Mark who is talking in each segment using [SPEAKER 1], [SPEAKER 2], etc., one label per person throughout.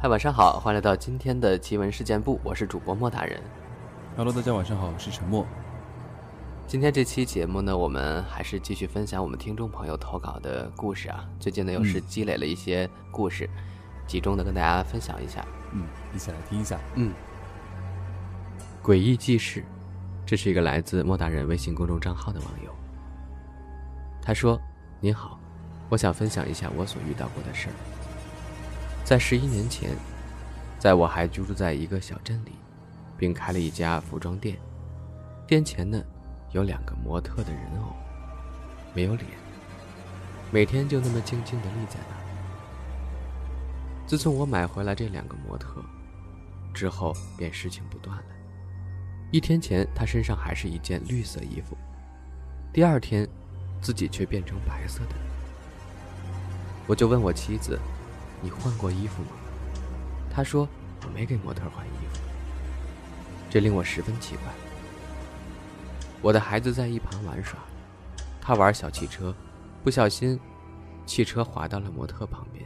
[SPEAKER 1] 嗨，晚上好，欢迎来到今天的奇闻事件部，我是主播莫大人。
[SPEAKER 2] Hello，大家晚上好，我是陈默。
[SPEAKER 1] 今天这期节目呢，我们还是继续分享我们听众朋友投稿的故事啊。最近呢，又是积累了一些故事，集中的跟大家分享一下。
[SPEAKER 2] 嗯，一起来听一下。
[SPEAKER 1] 嗯，诡异记事，这是一个来自莫大人微信公众账号的网友。他说：“您好，我想分享一下我所遇到过的事儿。在十一年前，在我还居住在一个小镇里，并开了一家服装店，店前呢。”有两个模特的人偶，没有脸，每天就那么静静的立在那儿。自从我买回来这两个模特之后，便事情不断了。一天前，他身上还是一件绿色衣服，第二天，自己却变成白色的。我就问我妻子：“你换过衣服吗？”他说：“我没给模特换衣服。”这令我十分奇怪。我的孩子在一旁玩耍，他玩小汽车，不小心，汽车滑到了模特旁边，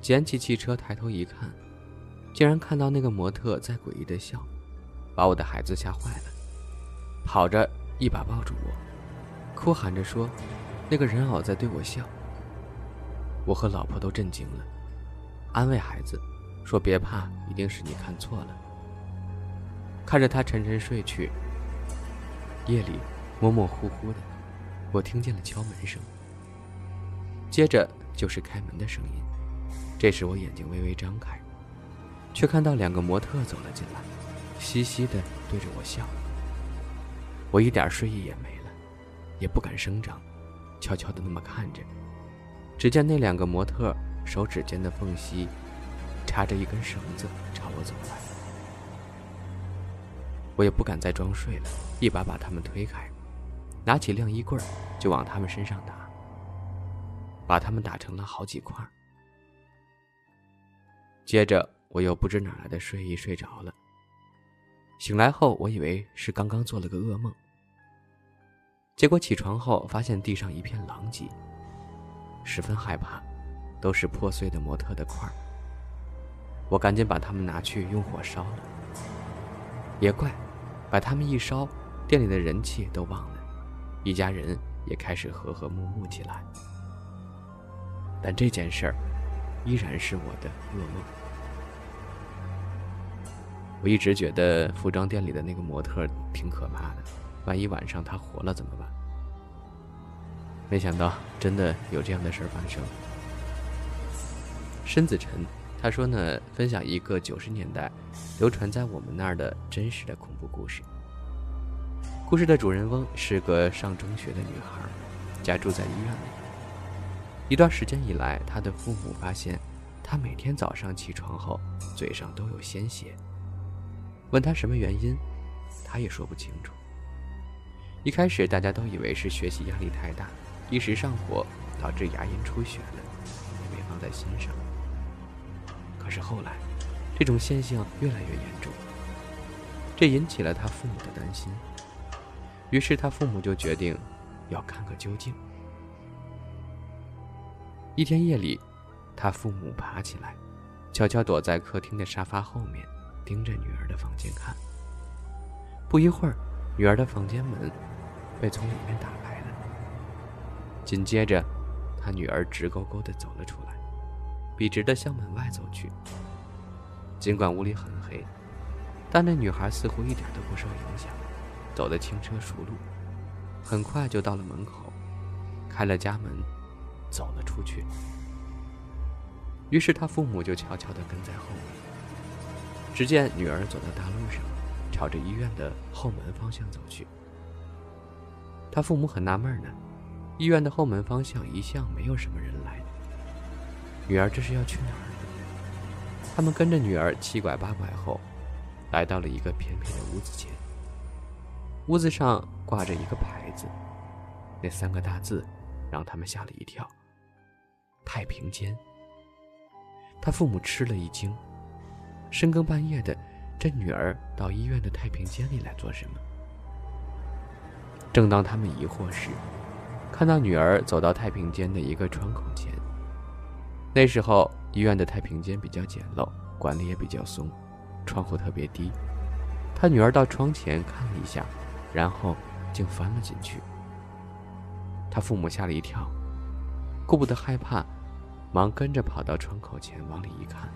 [SPEAKER 1] 捡起汽车抬头一看，竟然看到那个模特在诡异的笑，把我的孩子吓坏了，跑着一把抱住我，哭喊着说：“那个人偶在对我笑。”我和老婆都震惊了，安慰孩子说：“别怕，一定是你看错了。”看着他沉沉睡去。夜里，模模糊糊的，我听见了敲门声，接着就是开门的声音。这时我眼睛微微张开，却看到两个模特走了进来，嘻嘻的对着我笑。我一点睡意也没了，也不敢声张，悄悄的那么看着。只见那两个模特手指间的缝隙，插着一根绳子朝我走来。我也不敢再装睡了，一把把他们推开，拿起晾衣棍就往他们身上打，把他们打成了好几块。接着我又不知哪来的睡意睡着了。醒来后，我以为是刚刚做了个噩梦，结果起床后发现地上一片狼藉，十分害怕，都是破碎的模特的块儿我赶紧把它们拿去用火烧了。也怪。把他们一烧，店里的人气都忘了，一家人也开始和和睦睦起来。但这件事儿依然是我的噩梦。我一直觉得服装店里的那个模特挺可怕的，万一晚上他活了怎么办？没想到真的有这样的事儿发生。申子辰。他说呢，分享一个九十年代流传在我们那儿的真实的恐怖故事。故事的主人翁是个上中学的女孩，家住在医院里。一段时间以来，她的父母发现她每天早上起床后嘴上都有鲜血。问她什么原因，她也说不清楚。一开始大家都以为是学习压力太大，一时上火导致牙龈出血了，也没放在心上。是后来，这种现象越来越严重，这引起了他父母的担心。于是他父母就决定要看个究竟。一天夜里，他父母爬起来，悄悄躲在客厅的沙发后面，盯着女儿的房间看。不一会儿，女儿的房间门被从里面打开了。紧接着，他女儿直勾勾地走了出来。笔直的向门外走去。尽管屋里很黑，但那女孩似乎一点都不受影响，走得轻车熟路，很快就到了门口，开了家门，走了出去。于是他父母就悄悄地跟在后面。只见女儿走到大路上，朝着医院的后门方向走去。他父母很纳闷呢，医院的后门方向一向没有什么人来。女儿这是要去哪儿呢？他们跟着女儿七拐八拐后，来到了一个偏僻的屋子前。屋子上挂着一个牌子，那三个大字让他们吓了一跳：“太平间。”他父母吃了一惊，深更半夜的，这女儿到医院的太平间里来做什么？正当他们疑惑时，看到女儿走到太平间的一个窗口前。那时候医院的太平间比较简陋，管理也比较松，窗户特别低。他女儿到窗前看了一下，然后竟翻了进去。他父母吓了一跳，顾不得害怕，忙跟着跑到窗口前往里一看。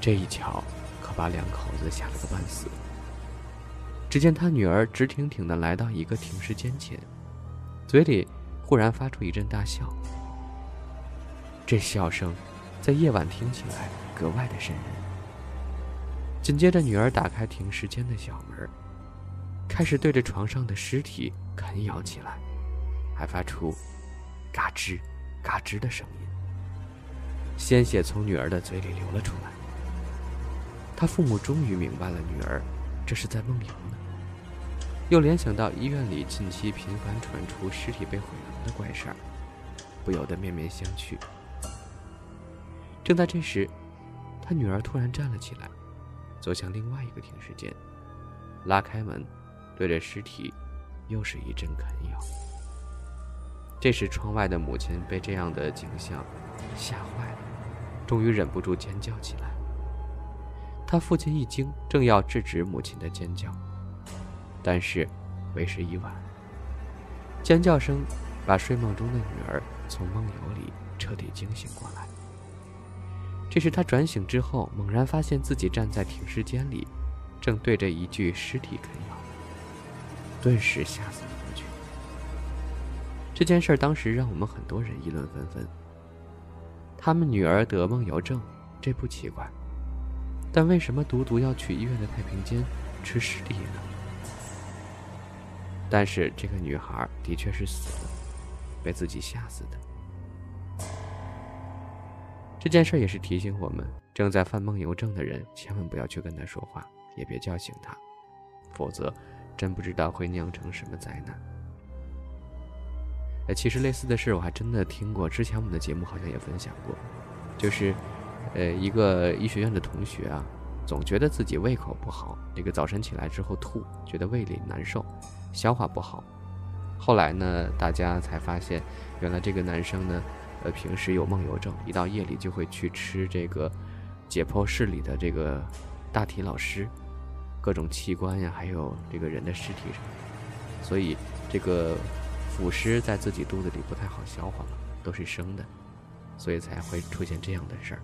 [SPEAKER 1] 这一瞧，可把两口子吓了个半死。只见他女儿直挺挺地来到一个停尸间前，嘴里忽然发出一阵大笑。这笑声，在夜晚听起来格外的瘆人。紧接着，女儿打开停尸间的小门，开始对着床上的尸体啃咬起来，还发出“嘎吱、嘎吱”的声音。鲜血从女儿的嘴里流了出来。他父母终于明白了，女儿这是在梦游呢。又联想到医院里近期频繁传出尸体被毁容的怪事儿，不由得面面相觑。正在这时，他女儿突然站了起来，走向另外一个停尸间，拉开门，对着尸体又是一阵啃咬。这时，窗外的母亲被这样的景象吓坏了，终于忍不住尖叫起来。他父亲一惊，正要制止母亲的尖叫，但是为时已晚。尖叫声把睡梦中的女儿从梦游里彻底惊醒过来。这时他转醒之后，猛然发现自己站在停尸间里，正对着一具尸体啃咬，顿时吓死了过去。这件事当时让我们很多人议论纷纷。他们女儿得梦游症，这不奇怪。但为什么独独要去医院的太平间吃尸体呢？但是这个女孩的确是死了，被自己吓死的。这件事也是提醒我们，正在犯梦游症的人，千万不要去跟他说话，也别叫醒他，否则真不知道会酿成什么灾难。呃，其实类似的事我还真的听过，之前我们的节目好像也分享过，就是。呃，一个医学院的同学啊，总觉得自己胃口不好，这个早晨起来之后吐，觉得胃里难受，消化不好。后来呢，大家才发现，原来这个男生呢，呃，平时有梦游症，一到夜里就会去吃这个解剖室里的这个大体老师，各种器官呀，还有这个人的尸体什么，所以这个腐尸在自己肚子里不太好消化嘛，都是生的，所以才会出现这样的事儿。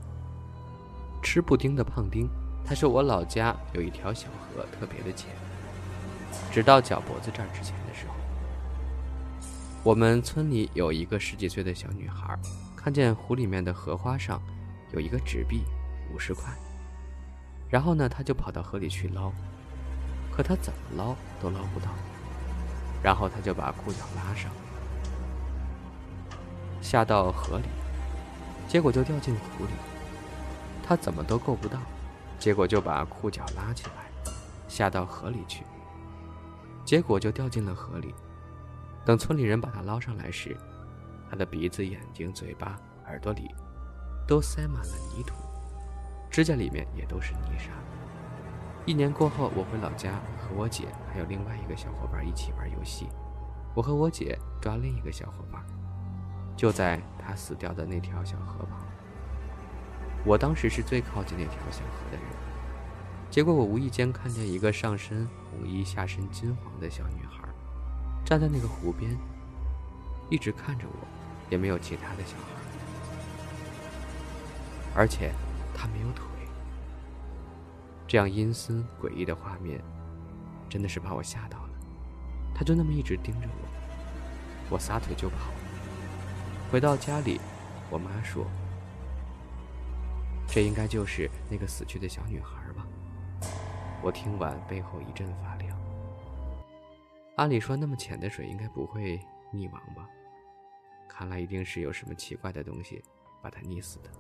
[SPEAKER 1] 吃布丁的胖丁，他说：“我老家有一条小河，特别的浅，直到脚脖子这儿之前，我们村里有一个十几岁的小女孩，看见湖里面的荷花上有一个纸币，五十块，然后呢，她就跑到河里去捞，可她怎么捞都捞不到，然后她就把裤脚拉上，下到河里，结果就掉进湖里。”她怎么都够不到，结果就把裤脚拉起来，下到河里去。结果就掉进了河里。等村里人把他捞上来时，他的鼻子、眼睛、嘴巴、耳朵里都塞满了泥土，指甲里面也都是泥沙。一年过后，我回老家和我姐还有另外一个小伙伴一起玩游戏。我和我姐抓另一个小伙伴，就在他死掉的那条小河旁。我当时是最靠近那条小河的人，结果我无意间看见一个上身红衣、下身金黄的小女孩，站在那个湖边，一直看着我，也没有其他的小孩，而且他没有腿。这样阴森诡异的画面，真的是把我吓到了。他就那么一直盯着我，我撒腿就跑。回到家里，我妈说。这应该就是那个死去的小女孩吧？我听完背后一阵发凉。按理说那么浅的水应该不会溺亡吧？看来一定是有什么奇怪的东西把它溺死的。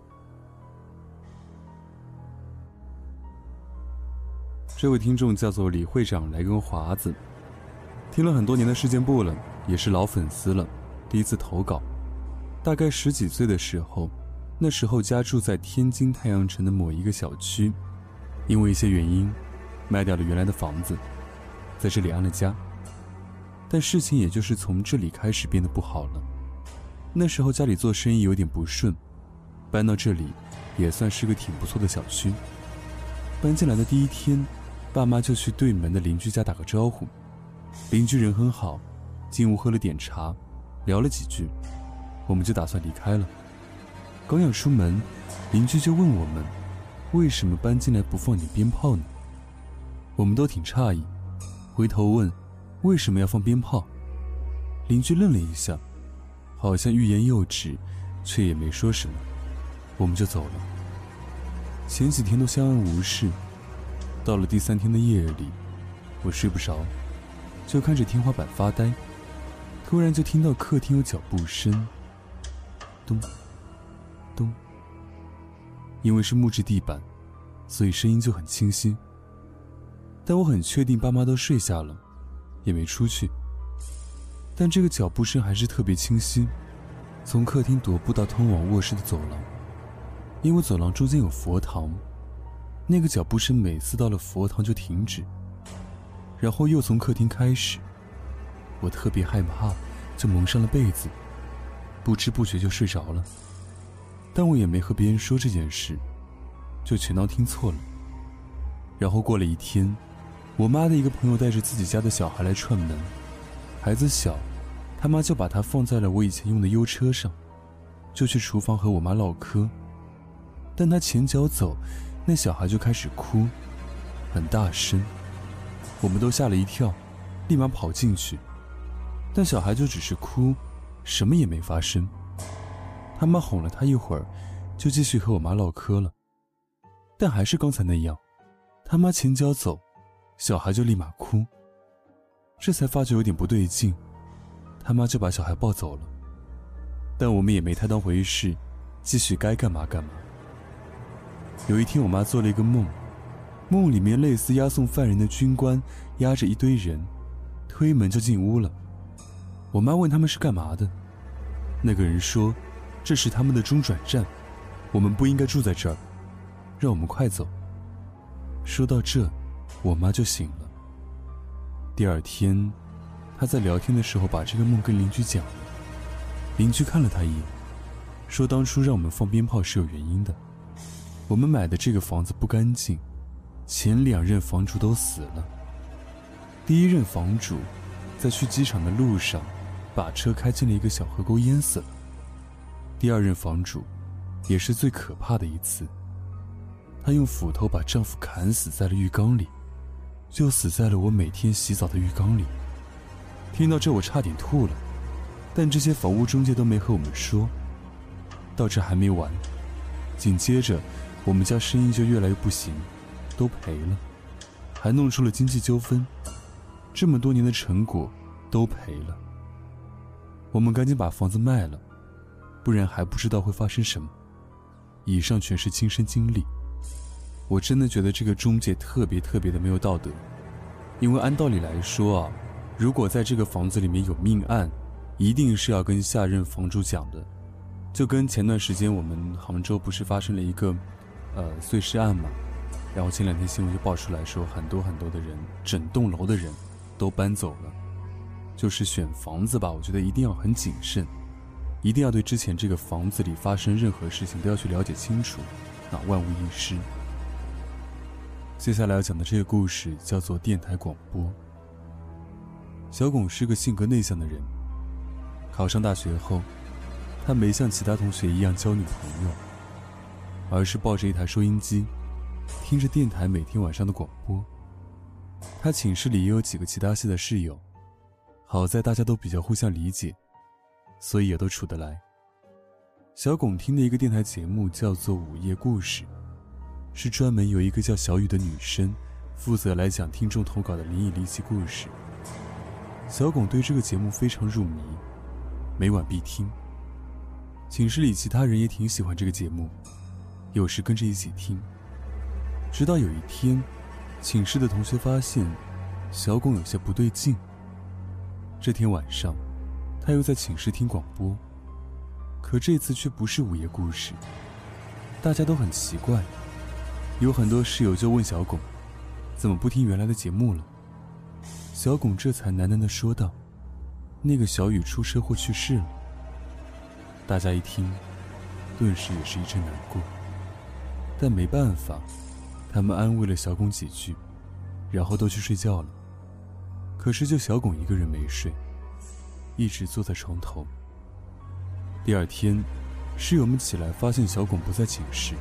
[SPEAKER 2] 这位听众叫做李会长来根华子，听了很多年的事件部了，也是老粉丝了，第一次投稿，大概十几岁的时候。那时候家住在天津太阳城的某一个小区，因为一些原因，卖掉了原来的房子，在这里安了家。但事情也就是从这里开始变得不好了。那时候家里做生意有点不顺，搬到这里，也算是个挺不错的小区。搬进来的第一天，爸妈就去对门的邻居家打个招呼。邻居人很好，进屋喝了点茶，聊了几句，我们就打算离开了。刚要出门，邻居就问我们，为什么搬进来不放点鞭炮呢？我们都挺诧异，回头问，为什么要放鞭炮？邻居愣了一下，好像欲言又止，却也没说什么。我们就走了。前几天都相安无事，到了第三天的夜里，我睡不着，就看着天花板发呆。突然就听到客厅有脚步声，咚，咚。因为是木质地板，所以声音就很清晰。但我很确定爸妈都睡下了，也没出去。但这个脚步声还是特别清晰，从客厅踱步到通往卧室的走廊。因为走廊中间有佛堂，那个脚步声每次到了佛堂就停止，然后又从客厅开始。我特别害怕，就蒙上了被子，不知不觉就睡着了。但我也没和别人说这件事，就全当听错了。然后过了一天，我妈的一个朋友带着自己家的小孩来串门，孩子小，他妈就把他放在了我以前用的优车上，就去厨房和我妈唠嗑。但他前脚走，那小孩就开始哭，很大声，我们都吓了一跳，立马跑进去，但小孩就只是哭，什么也没发生。他妈哄了他一会儿，就继续和我妈唠嗑了，但还是刚才那样，他妈前脚走，小孩就立马哭。这才发觉有点不对劲，他妈就把小孩抱走了，但我们也没太当回事，继续该干嘛干嘛。有一天，我妈做了一个梦，梦里面类似押送犯人的军官押着一堆人，推门就进屋了。我妈问他们是干嘛的，那个人说：“这是他们的中转站，我们不应该住在这儿，让我们快走。”说到这，我妈就醒了。第二天，她在聊天的时候把这个梦跟邻居讲了，邻居看了她一眼，说：“当初让我们放鞭炮是有原因的。”我们买的这个房子不干净，前两任房主都死了。第一任房主在去机场的路上，把车开进了一个小河沟淹死了。第二任房主，也是最可怕的一次，她用斧头把丈夫砍死在了浴缸里，就死在了我每天洗澡的浴缸里。听到这我差点吐了，但这些房屋中介都没和我们说。到这还没完，紧接着。我们家生意就越来越不行，都赔了，还弄出了经济纠纷，这么多年的成果都赔了。我们赶紧把房子卖了，不然还不知道会发生什么。以上全是亲身经历，我真的觉得这个中介特别特别的没有道德，因为按道理来说啊，如果在这个房子里面有命案，一定是要跟下任房主讲的，就跟前段时间我们杭州不是发生了一个。呃，碎尸案嘛，然后前两天新闻就爆出来说，很多很多的人，整栋楼的人都搬走了。就是选房子吧，我觉得一定要很谨慎，一定要对之前这个房子里发生任何事情都要去了解清楚，啊，万无一失。接下来要讲的这个故事叫做电台广播。小巩是个性格内向的人，考上大学后，他没像其他同学一样交女朋友。而是抱着一台收音机，听着电台每天晚上的广播。他寝室里也有几个其他系的室友，好在大家都比较互相理解，所以也都处得来。小巩听的一个电台节目叫做《午夜故事》，是专门有一个叫小雨的女生负责来讲听众投稿的灵异离奇故事。小巩对这个节目非常入迷，每晚必听。寝室里其他人也挺喜欢这个节目。有时跟着一起听，直到有一天，寝室的同学发现小巩有些不对劲。这天晚上，他又在寝室听广播，可这次却不是午夜故事。大家都很奇怪，有很多室友就问小巩：“怎么不听原来的节目了？”小巩这才喃喃地说道：“那个小雨出车祸去世了。”大家一听，顿时也是一阵难过。但没办法，他们安慰了小巩几句，然后都去睡觉了。可是就小巩一个人没睡，一直坐在床头。第二天，室友们起来发现小巩不在寝室，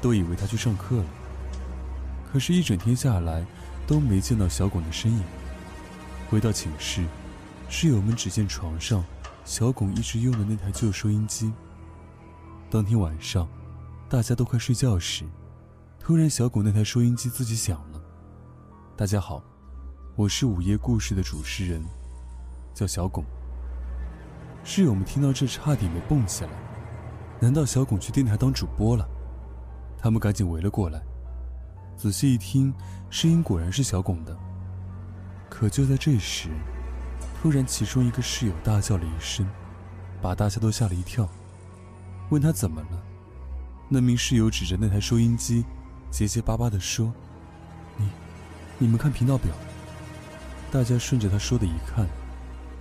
[SPEAKER 2] 都以为他去上课了。可是，一整天下来都没见到小巩的身影。回到寝室，室友们只见床上小巩一直用的那台旧收音机。当天晚上，大家都快睡觉时，突然小巩那台收音机自己响了。大家好，我是午夜故事的主持人，叫小巩。室友们听到这，差点没蹦起来。难道小巩去电台当主播了？他们赶紧围了过来，仔细一听，声音果然是小巩的。可就在这时，突然其中一个室友大叫了一声，把大家都吓了一跳。问他怎么了，那名室友指着那台收音机，结结巴巴地说：“你，你们看频道表。”大家顺着他说的一看，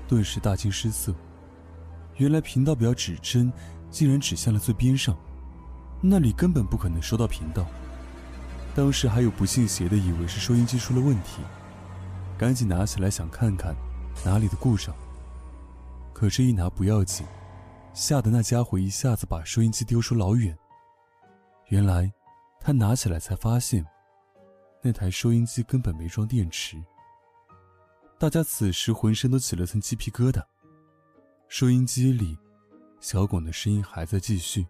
[SPEAKER 2] 顿时大惊失色。原来频道表指针竟然指向了最边上，那里根本不可能收到频道。当时还有不信邪的以为是收音机出了问题，赶紧拿起来想看看哪里的故障。可这一拿不要紧，吓得那家伙一下子把收音机丢出老远。原来他拿起来才发现，那台收音机根本没装电池。大家此时浑身都起了层鸡皮疙瘩。收音机里，小巩的声音还在继续。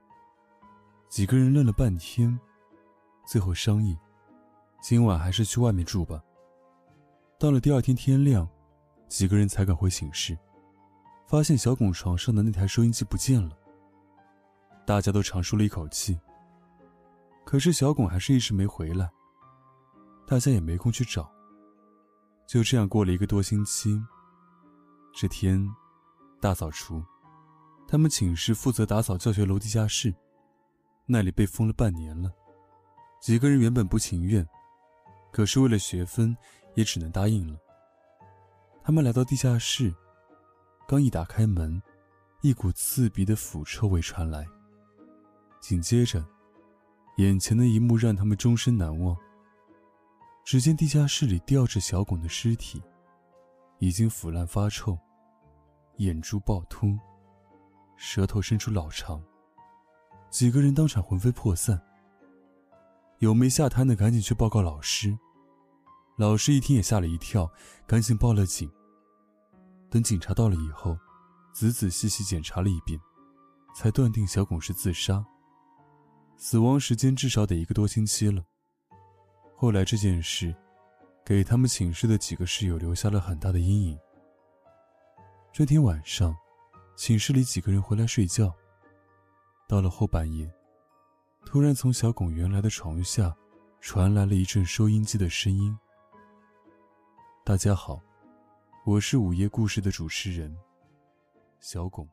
[SPEAKER 2] 几个人愣了半天，最后商议，今晚还是去外面住吧。到了第二天天亮，几个人才敢回寝室，发现小巩床上的那台收音机不见了。大家都长舒了一口气。可是小巩还是一直没回来，大家也没空去找。就这样过了一个多星期。这天。大扫除，他们寝室负责打扫教学楼地下室，那里被封了半年了。几个人原本不情愿，可是为了学分，也只能答应了。他们来到地下室，刚一打开门，一股刺鼻的腐臭味传来。紧接着，眼前的一幕让他们终身难忘。只见地下室里吊着小巩的尸体，已经腐烂发臭。眼珠爆突，舌头伸出老长，几个人当场魂飞魄散。有没下滩的赶紧去报告老师，老师一听也吓了一跳，赶紧报了警。等警察到了以后，仔仔细细检查了一遍，才断定小巩是自杀。死亡时间至少得一个多星期了。后来这件事，给他们寝室的几个室友留下了很大的阴影。这天晚上，寝室里几个人回来睡觉。到了后半夜，突然从小巩原来的床下传来了一阵收音机的声音。大家好，我是午夜故事的主持人小巩。